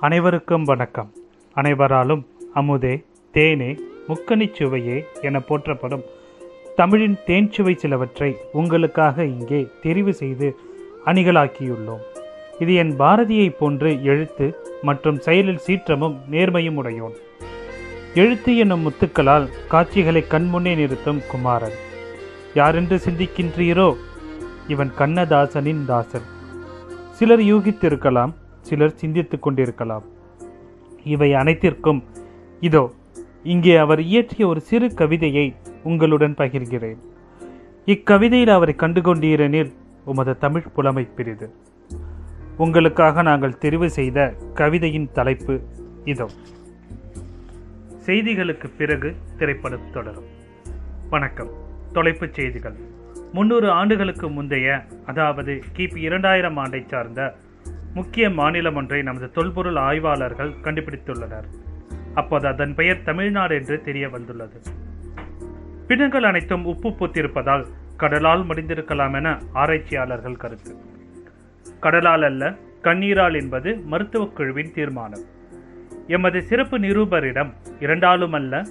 அனைவருக்கும் வணக்கம். அனைவராலும் அமுதே தேனே முக்கணிச் சுவையே என போற்றப்படும் தமிழின் தேன் சுவை சிலவற்றை உங்களுக்காக இங்கே தெரிவு செய்து அணிகளாக்கியுள்ளோம். இது என் பாரதியைப் போன்று எழுத்து மற்றும் செயலில் சீற்றமும் நேர்மையும் உடையோன். எழுத்து என்னும் முத்துக்களால் காட்சிகளை கண்முன்னே நிறுத்தும் குமாரன். யாரென்று சிந்திக்கின்றீரோ? இவன் கண்ணதாசனின் தாசன். சிலர் யூகித்திருக்கலாம் சிலர் சிந்தித்துக் கொண்டிருக்கலாம். இவை அனைத்திற்கும் இதோ இங்கே அவர் இயற்றிய ஒரு சிறு கவிதையை உங்களுடன் பகிர்கிறேன். இக்கவிதையில் அவரை கண்டுகொண்டீரெனில் உமது தமிழ் புலமை பிரிது. உங்களுக்காக நாங்கள் தெரிவு செய்த கவிதையின் தலைப்பு இதோ. செய்திகளுக்கு பிறகு திரைப்படம் தொடரும். வணக்கம். தொலைப்புச் செய்திகள். முன்னூறு ஆண்டுகளுக்கு முந்தைய அதாவது கிபி இரண்டாயிரம் ஆண்டை சார்ந்த முக்கிய மாநிலம் ஒன்றை நமது தொல்பொருள் ஆய்வாளர்கள் கண்டுபிடித்துள்ளனர். அப்போது அதன் பெயர் தமிழ்நாடு என்று தெரிய வந்துள்ளது. பிணங்கள் அனைத்தும் உப்பு பூத்திருப்பதால் கடலால் முடிந்திருக்கலாம் என ஆராய்ச்சியாளர்கள் கருத்து. கடலால் அல்ல கண்ணீரால் என்பது மருத்துவக் குழுவின் தீர்மானம். எமது சிறப்பு நிரூபரிடம் இரண்டாலும் அல்ல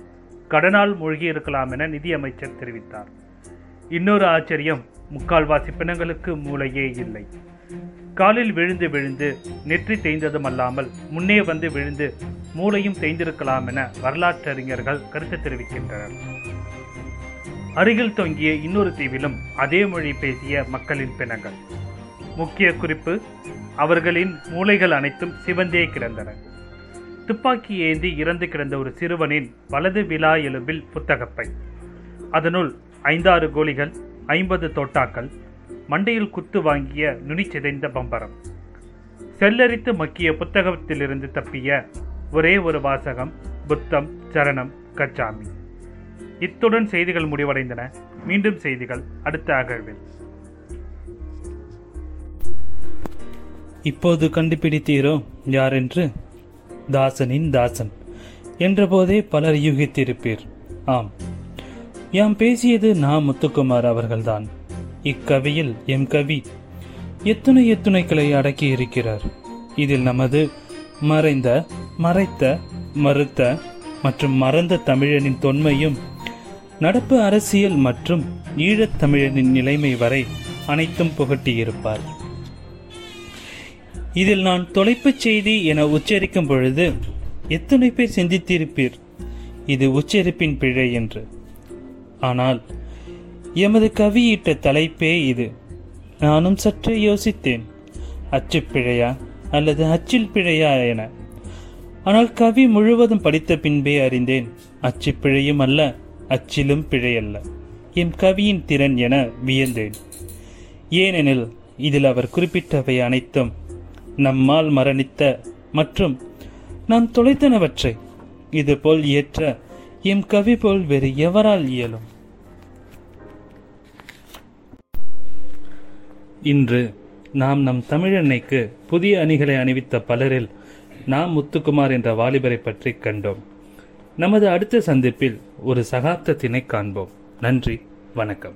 கடனால் மூழ்கி இருக்கலாம் என நிதியமைச்சர் தெரிவித்தார். இன்னொரு ஆச்சரியம் முக்கால்வாசி பிணங்களுக்கு மூளையே இல்லை. காலில் விழுந்து விழுந்து நெற்றி தேய்ந்ததும் அல்லாமல் முன்னே வந்து விழுந்து மூளையும் தேய்ந்திருக்கலாம் என வரலாற்றறிஞர்கள் கருத்து தெரிவிக்கின்றனர். அருகில் தொங்கிய இன்னொரு தீவிலும் அதே மொழி பேசிய மக்களின் பிணங்கள். முக்கிய குறிப்பு அவர்களின் மூளைகள் அனைத்தும் சிவந்தே கிடந்தன. துப்பாக்கி ஏந்தி இறந்து கிடந்த ஒரு சிறுவனின் வலது விழா எலும்பில் புத்தகப்பை. அதனுள் ஐந்தாறு கோலிகள் ஐம்பது தோட்டாக்கள் மண்டையில் குத்து வாங்கிய நுனி சிதைந்த பம்பரம். செல்லரித்து மக்கிய புத்தகத்திலிருந்து தப்பிய ஒரே ஒரு வாசகம் புத்தம் சரணம் கச்சாமி. இத்துடன் செய்திகள் முடிவடைந்தன. மீண்டும் செய்திகள் அடுத்த அகழ்வில். இப்போது கண்டுபிடித்தீரோ யாரென்று? தாசனின் தாசன். என்றபோதே பலர் யூகித்திருப்பீர். ஆம். யாம் பேசியது நா முத்துக்குமார் அவர்கள்தான். இக்கவியில் எம் கவி எத்துணை எத்துணைகளை அடக்கி இருக்கிறார். இதில் நமது மறைந்த மறைத்த மறுத்த மற்றும் மறந்த தமிழனின் தொன்மையும் நடப்பு அரசியல் மற்றும் ஈழத் தமிழனின் நிலைமை வரை அனைத்தும் புகட்டியிருப்பார். இதில் நான் தொலைப்புச் செய்தி என உச்சரிக்கும் பொழுது எத்தனை பேர் சிந்தித்திருப்பீர். இது உச்சரிப்பின் பிழை என்று. ஆனால் எமது கவியிட்ட தலைப்பே இது. நானும் சற்றே யோசித்தேன். அச்சு பிழையா அல்லது அச்சில் பிழையா என. ஆனால் கவி முழுவதும் படித்த பின்பே அறிந்தேன். அச்சு பிழையும் அல்ல அச்சிலும் பிழையல்ல. என் கவியின் திறன் என வியந்தேன். ஏனெனில் இதில் அவர் குறிப்பிட்டவை அனைத்தும் நம்மால் மரணித்த மற்றும் நாம் தொலைத்தனவற்றை. இதுபோல் இயற்ற எம் கவி போல் வேறு எவரால் இயலும்? இன்று நாம் நம் தமிழன்னைக்கு புதிய அணிகளை அணிவித்த பலரில் நாம் முத்துக்குமார் என்ற வாலிபரை பற்றி கண்டோம். நமது அடுத்த சந்திப்பில் ஒரு சகாப்தத்தினை காண்போம். நன்றி வணக்கம்.